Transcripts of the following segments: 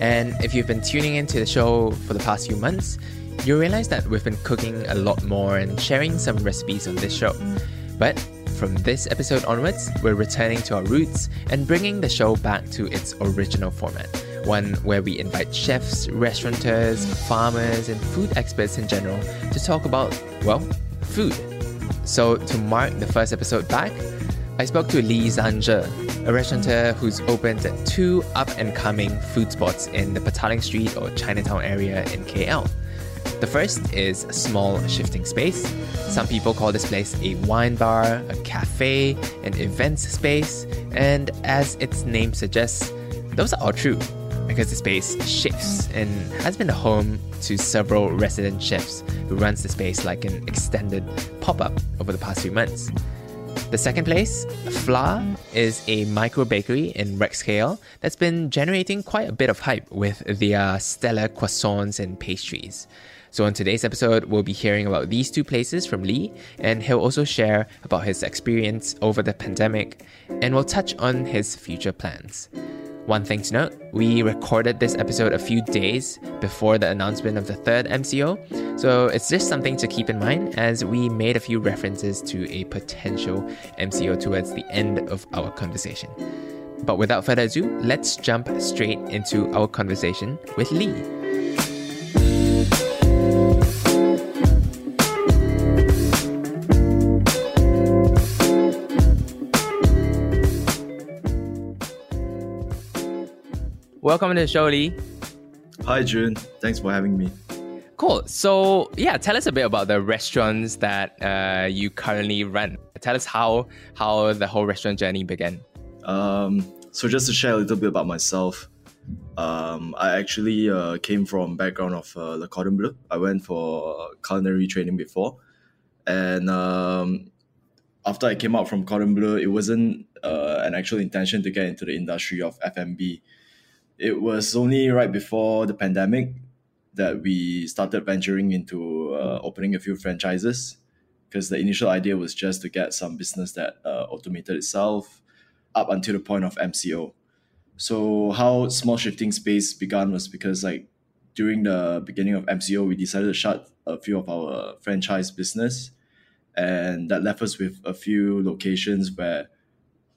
And if you've been tuning into the show for the past few months, you'll realize that we've been cooking a lot more and sharing some recipes on this show. But from this episode onwards, we're returning to our roots and bringing the show back to its original format one where we invite chefs, restaurateurs, farmers, and food experts in general to talk about, well, food. So, to mark the first episode back, I spoke to Lee Zhan Tzeh, a restaurateur who's opened two up and coming food spots in the Petaling Street or Chinatown area in KL. The first is a small shifting space. Some people call this place a wine bar, a cafe, an events space, and as its name suggests, those are all true because the space shifts and has been the home to several resident chefs who runs the space like an extended pop-up over the past few months. The second place, Flaaah, is a micro bakery in Rex KL that's been generating quite a bit of hype with their stellar croissants and pastries. So, in today's episode, we'll be hearing about these two places from Lee, and he'll also share about his experience over the pandemic, and we'll touch on his future plans. One thing to note, we recorded this episode a few days before the announcement of the third MCO, so it's just something to keep in mind as we made a few references to a potential MCO towards the end of our conversation. But without further ado, let's jump straight into our conversation with Lee. Welcome to the show, Lee. Hi, Jun. Thanks for having me. Cool. So, yeah, tell us a bit about the restaurants that uh, you currently run. Tell us how how the whole restaurant journey began. Um, so, just to share a little bit about myself, um, I actually uh, came from background of uh, Le Cordon Bleu. I went for culinary training before, and um, after I came out from Cordon Bleu, it wasn't uh, an actual intention to get into the industry of F&B it was only right before the pandemic that we started venturing into uh, opening a few franchises because the initial idea was just to get some business that uh, automated itself up until the point of MCO. So how small shifting space began was because like during the beginning of MCO, we decided to shut a few of our franchise business, and that left us with a few locations where,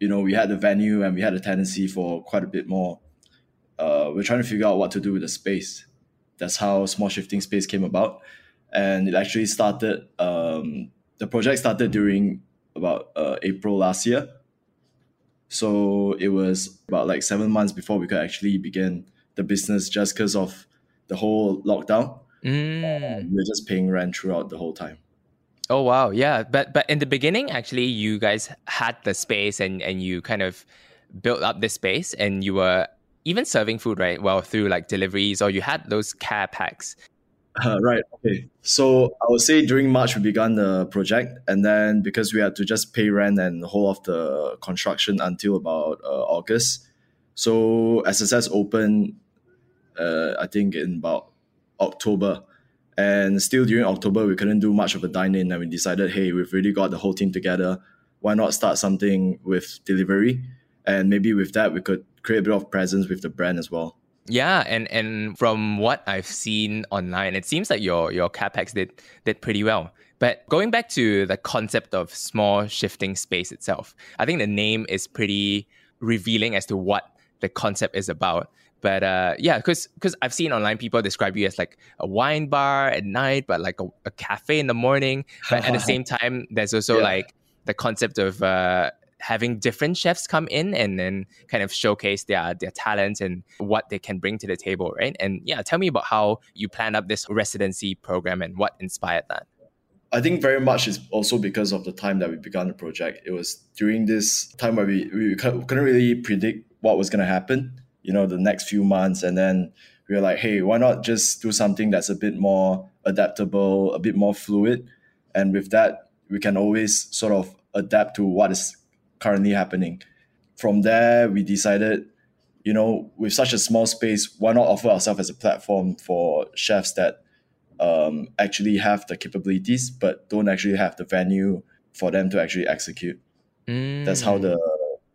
you know, we had the venue and we had a tenancy for quite a bit more uh, we're trying to figure out what to do with the space. That's how small shifting space came about, and it actually started. Um, the project started during about uh, April last year. So it was about like seven months before we could actually begin the business, just because of the whole lockdown. Mm. we were just paying rent throughout the whole time. Oh wow, yeah. But but in the beginning, actually, you guys had the space and and you kind of built up this space, and you were even serving food, right? Well, through like deliveries or you had those care packs. Uh, right. Okay. So I would say during March we began the project, and then because we had to just pay rent and hold off the construction until about uh, August. So SSS opened, uh, I think in about October, and still during October we couldn't do much of a dine in, and we decided, hey, we've really got the whole team together. Why not start something with delivery? And maybe with that we could create a bit of presence with the brand as well. Yeah, and and from what I've seen online, it seems like your your care packs did did pretty well. But going back to the concept of small shifting space itself, I think the name is pretty revealing as to what the concept is about. But uh, yeah, because because I've seen online people describe you as like a wine bar at night, but like a, a cafe in the morning. But at the same time, there's also yeah. like the concept of uh, having different chefs come in and then kind of showcase their their talents and what they can bring to the table, right? And yeah, tell me about how you planned up this residency program and what inspired that. I think very much is also because of the time that we began the project. It was during this time where we, we couldn't really predict what was going to happen. you know the next few months, and then we were like, hey, why not just do something that's a bit more adaptable, a bit more fluid, and with that we can always sort of adapt to what is currently happening. From there, we decided, you know, with such a small space, why not offer ourselves as a platform for chefs that um, actually have the capabilities but don't actually have the venue for them to actually execute. Mm. That's how the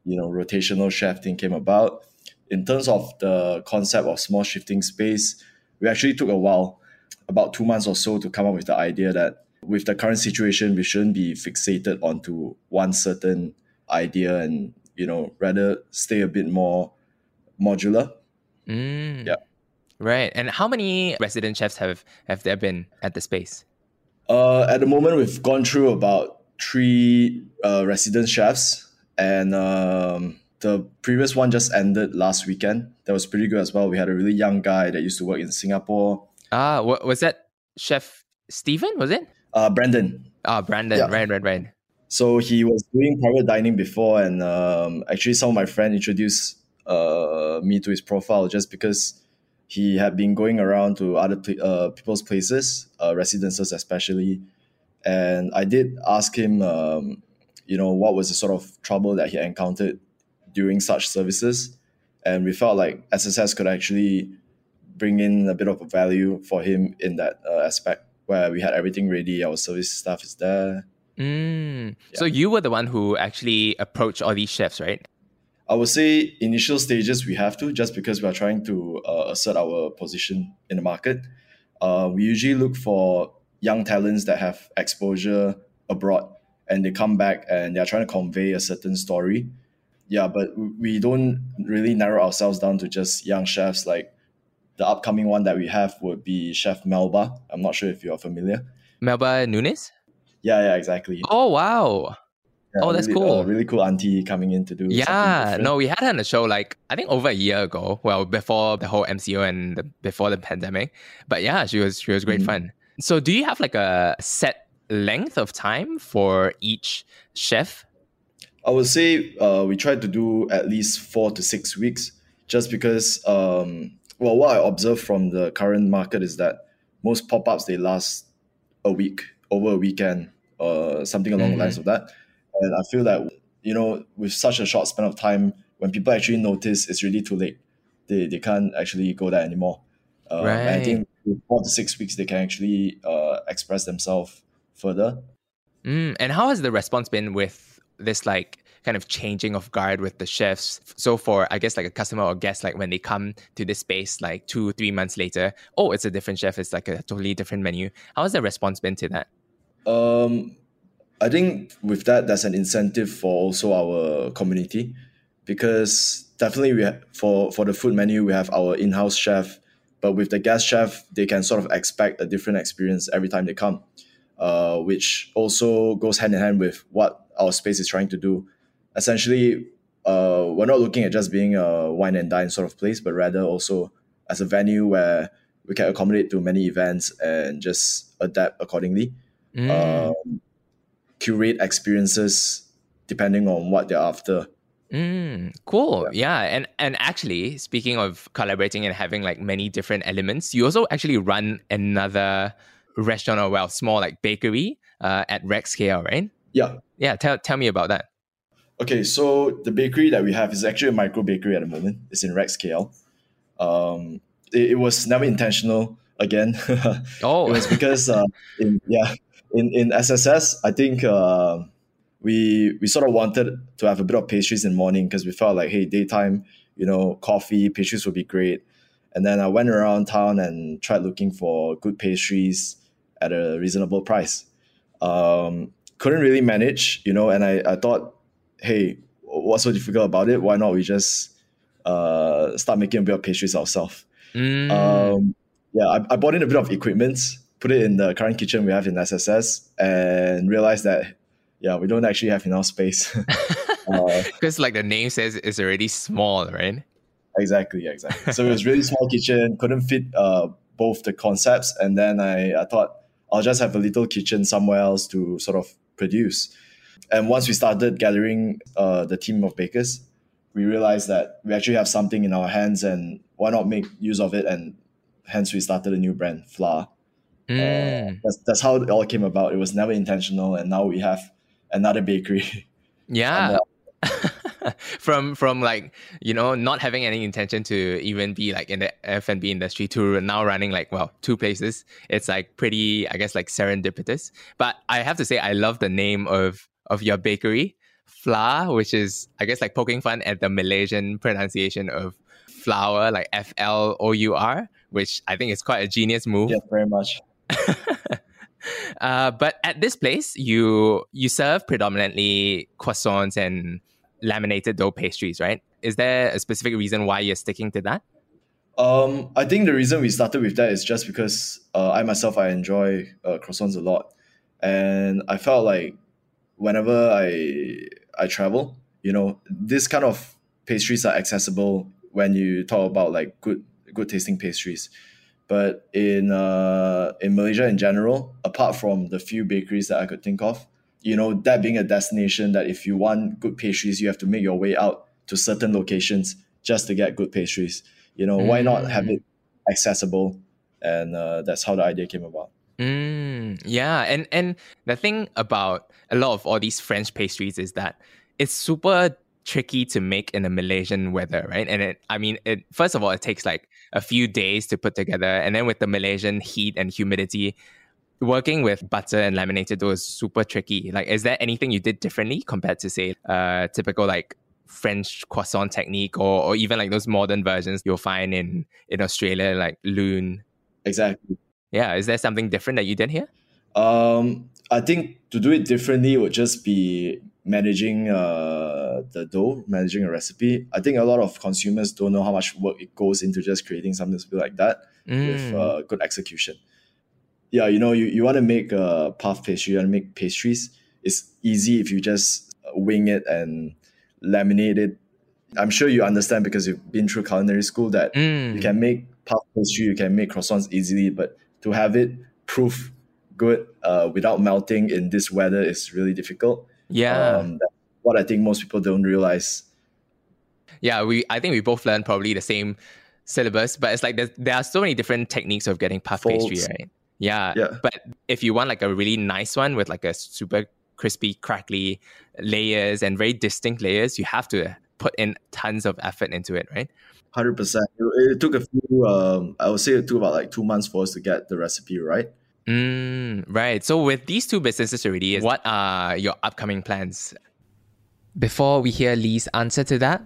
you know rotational chef thing came about. In terms of the concept of small shifting space, we actually took a while, about two months or so, to come up with the idea that with the current situation, we shouldn't be fixated onto one certain idea and you know rather stay a bit more modular. Mm. Yeah. Right. And how many resident chefs have have there been at the space? Uh, at the moment, we've gone through about three uh, resident chefs, and um, the previous one just ended last weekend. That was pretty good as well. We had a really young guy that used to work in Singapore, Ah, wa- was that Chef Stephen? Was it? uh, Brandon. Ah, Brandon. Yeah. Right, right, right. So he was doing private dining before, and um, actually, some of my friend introduced uh, me to his profile just because he had been going around to other pla- uh, people's places, uh, residences especially, and I did ask him, um, you know, what was the sort of trouble that he encountered during such services, and we felt like SSS could actually bring in a bit of a value for him in that uh, aspect where we had everything ready, our service staff is there, Mm. So you were the one who actually approached all these chefs, right? I would say initial stages we have to just because we are trying to uh, assert our position in the market. Uh, we usually look for young talents that have exposure abroad and they come back and they are trying to convey a certain story. Yeah, but we don't really narrow ourselves down to just young chefs. Like the upcoming one that we have would be Chef Melba. I'm not sure if you are familiar. Melba Nunis? Yeah, yeah, exactly. Oh, wow. Yeah, oh, that's really, cool. uh, really cool auntie coming in to do. Yeah, no, we had her on the show like I think over a year ago. Well, before the whole MCO and the, before the pandemic. But yeah, she was she was great Mhm. fun. So, do you have like a set length of time for each chef? I would say uh, we try to do at least four to six weeks, just because. Um, well, what I observe from the current market is that most pop ups they last a week, over a weekend, uh, something along Mhm. the lines of that. And I feel that you know, with such a short span of time, when people actually notice, it's really too late. They they can't actually go there anymore. Uh, and I think four to six weeks, they can actually uh, express themselves further. Mm, and how has the response been with this like kind of changing of guard with the chefs? So for I guess like a customer or guest, like when they come to this space like two, three months later, oh, it's a different chef, it's like a totally different menu. How has the response been to that? Um, I think with that, there's an incentive for also our community, because definitely we ha- for for the food menu we have our in-house chef, but with the guest chef they can sort of expect a different experience every time they come, uh, which also goes hand in hand with what our space is trying to do. Essentially, uh, we're not looking at just being a wine and dine sort of place, but rather also as a venue where we can accommodate to many events and just adapt accordingly Mm. um, curate experiences depending on what they're after. Mm, cool. Yeah. And and actually, speaking of collaborating and having like many different elements, you also actually run another restaurant or well, small like bakery uh, at Rex KL, right? Yeah. Yeah. Tell tell me about that. Okay, so the bakery that we have is actually a micro bakery at the moment. It's in Rex KL. Um, it, it was never intentional again. Oh, it was because uh, in yeah in, in SSS I think uh, we we sort of wanted to have a bit of pastries in the morning because we felt like hey daytime you know coffee pastries would be great. And then I went around town and tried looking for good pastries at a reasonable price. Um, couldn't really manage you know and I, I thought hey what's so difficult about it? Why not we just uh, start making a bit of pastries ourselves? Mm, um, yeah, I, I bought in a bit of equipment, put it in the current kitchen we have in SSS, and realized that yeah, we don't actually have enough space. uh, because like the name says, it's already small, right? exactly, exactly. So it was really small kitchen, couldn't fit uh, both the concepts, and then I, I thought I'll just have a little kitchen somewhere else to sort of produce. And once we started gathering uh, the team of bakers, we realized that we actually have something in our hands and why not make use of it and hence we started a new brand Flaaah. Uh, Mm. that's, that's how it all came about it was never intentional and now we have another bakery Yeah. from from like you know not having any intention to even be like in the F and B industry to now running like well two places. It's like pretty I guess like serendipitous. But I have to say I love the name of of your bakery, Flaaah, which is I guess like poking fun at the Malaysian pronunciation of flour, like F L O U R, which I think is quite a genius move. yeah very much Uh, but at this place, you you serve predominantly croissants and laminated dough pastries, right? Is there a specific reason why you're sticking to that? Um, I think the reason we started with that is just because uh, I myself I enjoy uh, croissants a lot, and I felt like whenever I I travel, you know, this kind of pastries are accessible when you talk about like good good tasting pastries. But in uh, in Malaysia in general, apart from the few bakeries that I could think of, you know, that being a destination that if you want good pastries, you have to make your way out to certain locations just to get good pastries. You know, why not have Mm. it accessible? And uh, that's how the idea came about. Mm, yeah, and and the thing about a lot of all these French pastries is that it's super tricky to make in the Malaysian weather, right? And it, I mean, it first of all, it takes like a few days to put together, and then with the Malaysian heat and humidity, working with butter and laminated dough is super tricky. Like, is there anything you did differently compared to say uh typical like French croissant technique, or or even like those modern versions you'll find in in Australia, like Lune? Exactly. Yeah, is there something different that you did here? Um, I think to do it differently would just be managing uh, the dough, managing a recipe. I think a lot of consumers don't know how much work it goes into just creating something like that with Mm. uh, good execution. Yeah, you know, you, you want to make a puff pastry, you want to make pastries. It's easy if you just wing it and laminate it. I'm sure you understand because you've been through culinary school that Mm. you can make puff pastry, you can make croissants easily, but to have it proof good uh, without melting in this weather is really difficult. Yeah. Um, that's what I think most people don't realize. yeah, we I think we both learned probably the same syllabus, but it's like there are so many different techniques of getting puff pastry, right? Yeah. Yeah. But if you want like a really nice one with like a super crispy, crackly layers and very distinct layers, you have to put in tons of effort into it, right? Hundred percent. It, it took a few. Um, I would say it took about like two months for us to get the recipe right. Mm, right. So with these two businesses already, what are your upcoming plans? Before we hear Lee's answer to that,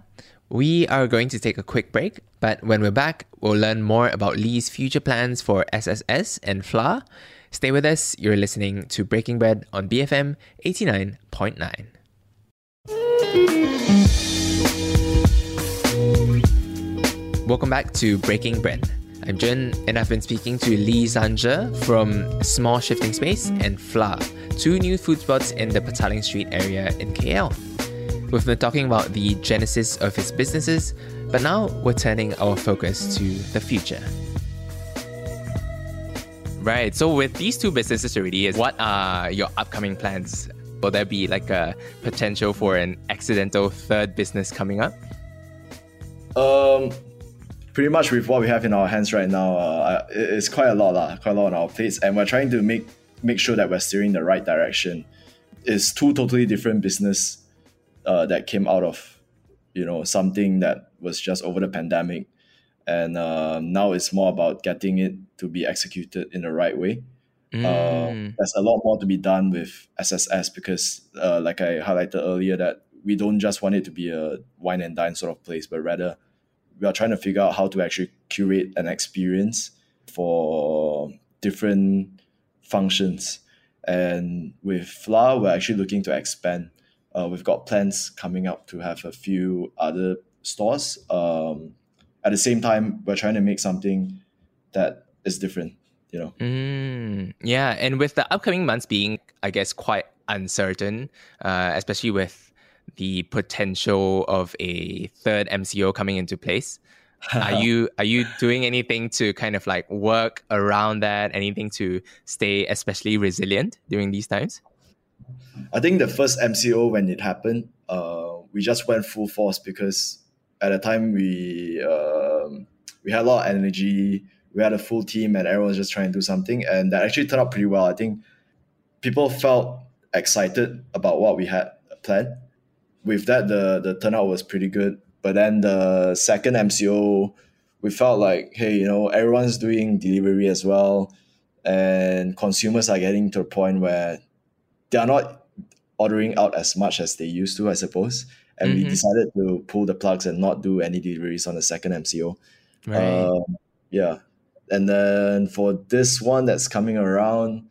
we are going to take a quick break. But when we're back, we'll learn more about Lee's future plans for SSS and Flaaah. Stay with us. You're listening to Breaking Bread on BFM 89.9. Welcome back to Breaking Bread. I'm Jun, and I've been speaking to Lee Zhan Tzeh from Small Shifting Space and Flaaah, two new food spots in the Petaling Street area in KL. We've been talking about the genesis of his businesses, but now we're turning our focus to the future. Right, so with these two businesses already, what are your upcoming plans? Will there be like a potential for an accidental third business coming up? Um, pretty much with what we have in our hands right now, uh, it's quite a lot, lah, quite a lot on our plates, and we're trying to make make sure that we're steering the right direction. It's two totally different business uh, that came out of, you know, something that was just over the pandemic, and um, now it's more about getting it to be executed in the right way. Mm. Uh, there's a lot more to be done with SSS because, uh, like I highlighted earlier, that we don't just want it to be a wine and dine sort of place, but rather we are trying to figure out how to actually curate an experience for different functions. And with Flaaah, we're actually looking to expand. Uh, we've got plans coming up to have a few other stores. Um, at the same time, we're trying to make something that is different. You know. Mm, yeah, and with the upcoming months being, I guess, quite uncertain, uh, especially with the potential of a third MCO coming into place. are you are you doing anything to kind of like work around that? Anything to stay especially resilient during these times? I think the first MCO when it happened, uh, we just went full force because at the time we um, we had a lot of energy. We had a full team, and everyone was just trying to do something, and that actually turned out pretty well. I think people felt excited about what we had planned. With that, the the turnout was pretty good. But then the second MCO, we felt like, hey, you know, everyone's doing delivery as well, and consumers are getting to a point where they are not ordering out as much as they used to, I suppose. And we Mhm. decided to pull the plugs and not do any deliveries on the second MCO. Right. Um, yeah. And then for this one that's coming around,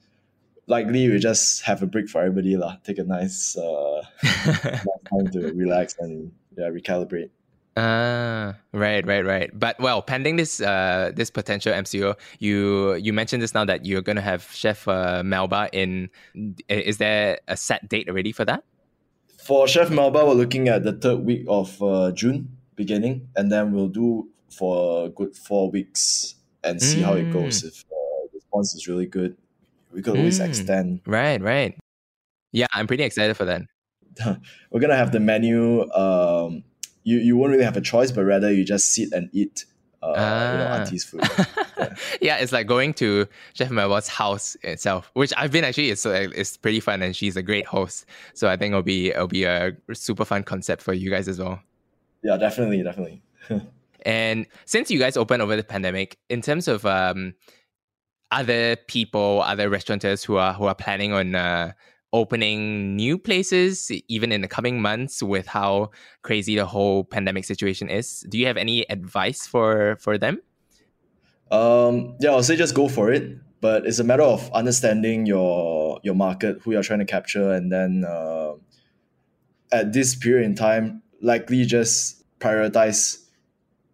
likely we just have a break for everybody lah. Take a nice, uh, nice time to relax and yeah, recalibrate. Ah, right, right, right. But well, pending this uh this potential MCO, you you mentioned this now that you're gonna have Chef uh, Melba in. Is there a set date already for that? For Chef Melba, we're looking at the third week of uh, June beginning, and then we'll do for a good four weeks and see how it goes. If uh, the response is really good, we could always Mm. extend. Right, right. Yeah, I'm pretty excited for that. We're gonna have the menu. Um, you you won't really have a choice, but rather you just sit and eat. Uh, you know, Ah. auntie's food. yeah, it's like going to Chef Melba's house itself, which I've been actually. It's uh, it's pretty fun, and she's a great host. So I think it'll be it'll be a super fun concept for you guys as well. yeah, definitely, definitely. And since you guys opened over the pandemic, in terms of um, other people, other restaurateurs who are who are planning on uh, opening new places, even in the coming months, with how crazy the whole pandemic situation is, do you have any advice for for them? Um, yeah, I'll say just go for it. But it's a matter of understanding your your market, who you're trying to capture, and then uh, at this period in time, likely just prioritize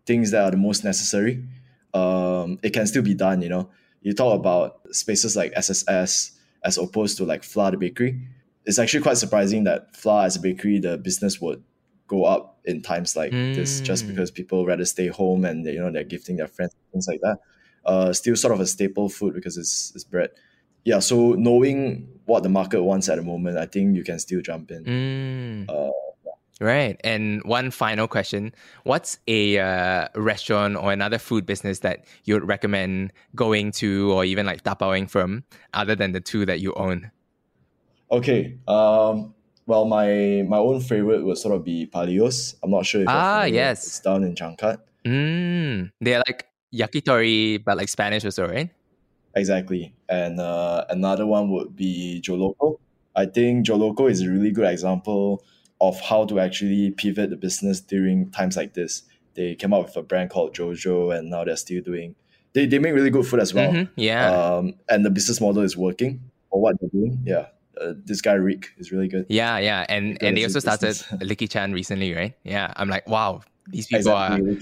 things that are the most necessary. Um, it can still be done, you know. You talk about spaces like SSS as opposed to like Flaaah the bakery. It's actually quite surprising that Flaaah as a bakery, the business would go up in times like this just Mm. because people rather stay home and they, you know they're gifting their friends things like that uh, still sort of a staple food because it's, it's bread. Yeah, so knowing what the market wants at the moment, I think you can still jump in. Mm. Uh, Right. And one final question What's a uh, restaurant or another food business that you would recommend going to or even like tapaoing from other than the two that you own? okay, um, well, my my own favorite would sort of be Palios. I'm not sure if Ah, yes. It's down in Changkat. Mm. They're like yakitori, but like Spanish also, right? Exactly. And uh, another one would be Joloco. I think Joloco is a really good example of how to actually pivot the business during times like this. They came out with a brand called Jojo, and now they're still doing. They, they make really good food as well. Mhm, Yeah. Um, and the business model is working for what they're doing. Yeah. Uh, this guy Rick is really good. yeah, yeah. And and they also started. Licky Chan recently, right? Yeah. I'm like, wow, these people Exactly,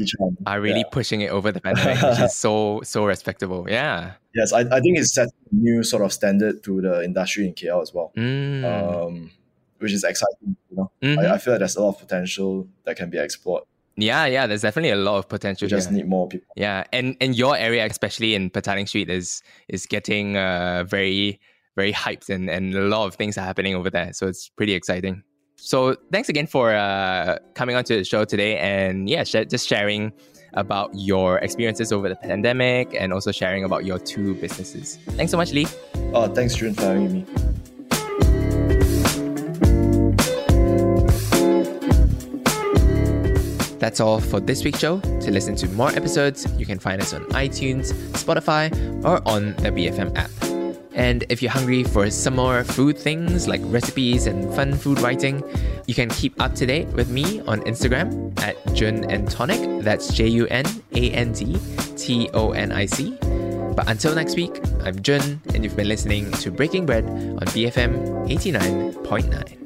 are, are really Yeah. pushing it over the pandemic, which is so, so respectable. Yeah. Yes, I, I think it's set a new sort of standard to the industry in KL as well. Mm. Um, which is exciting. You know, Mhm. I, I feel like there's a lot of potential that can be explored. yeah, yeah. There's definitely a lot of potential We just here. need more people. Yeah, and and your area, especially in Petaling Street, is is getting uh, very very hyped, and and a lot of things are happening over there. So it's pretty exciting. So thanks again for uh, coming onto the show today, and yeah, sh- just sharing about your experiences over the pandemic, and also sharing about your two businesses. Thanks so much, Lee. Oh, thanks, Jun, for having me. That's all for this week's show. To listen to more episodes, you can find us on iTunes, Spotify, or on the BFM app. And if you're hungry for some more food things like recipes and fun food writing, you can keep up to date with me on Instagram at Jun and Tonic. That's J U N A N T T O N I C. But until next week, I'm Jun, and you've been listening to Breaking Bread on BFM 89.9.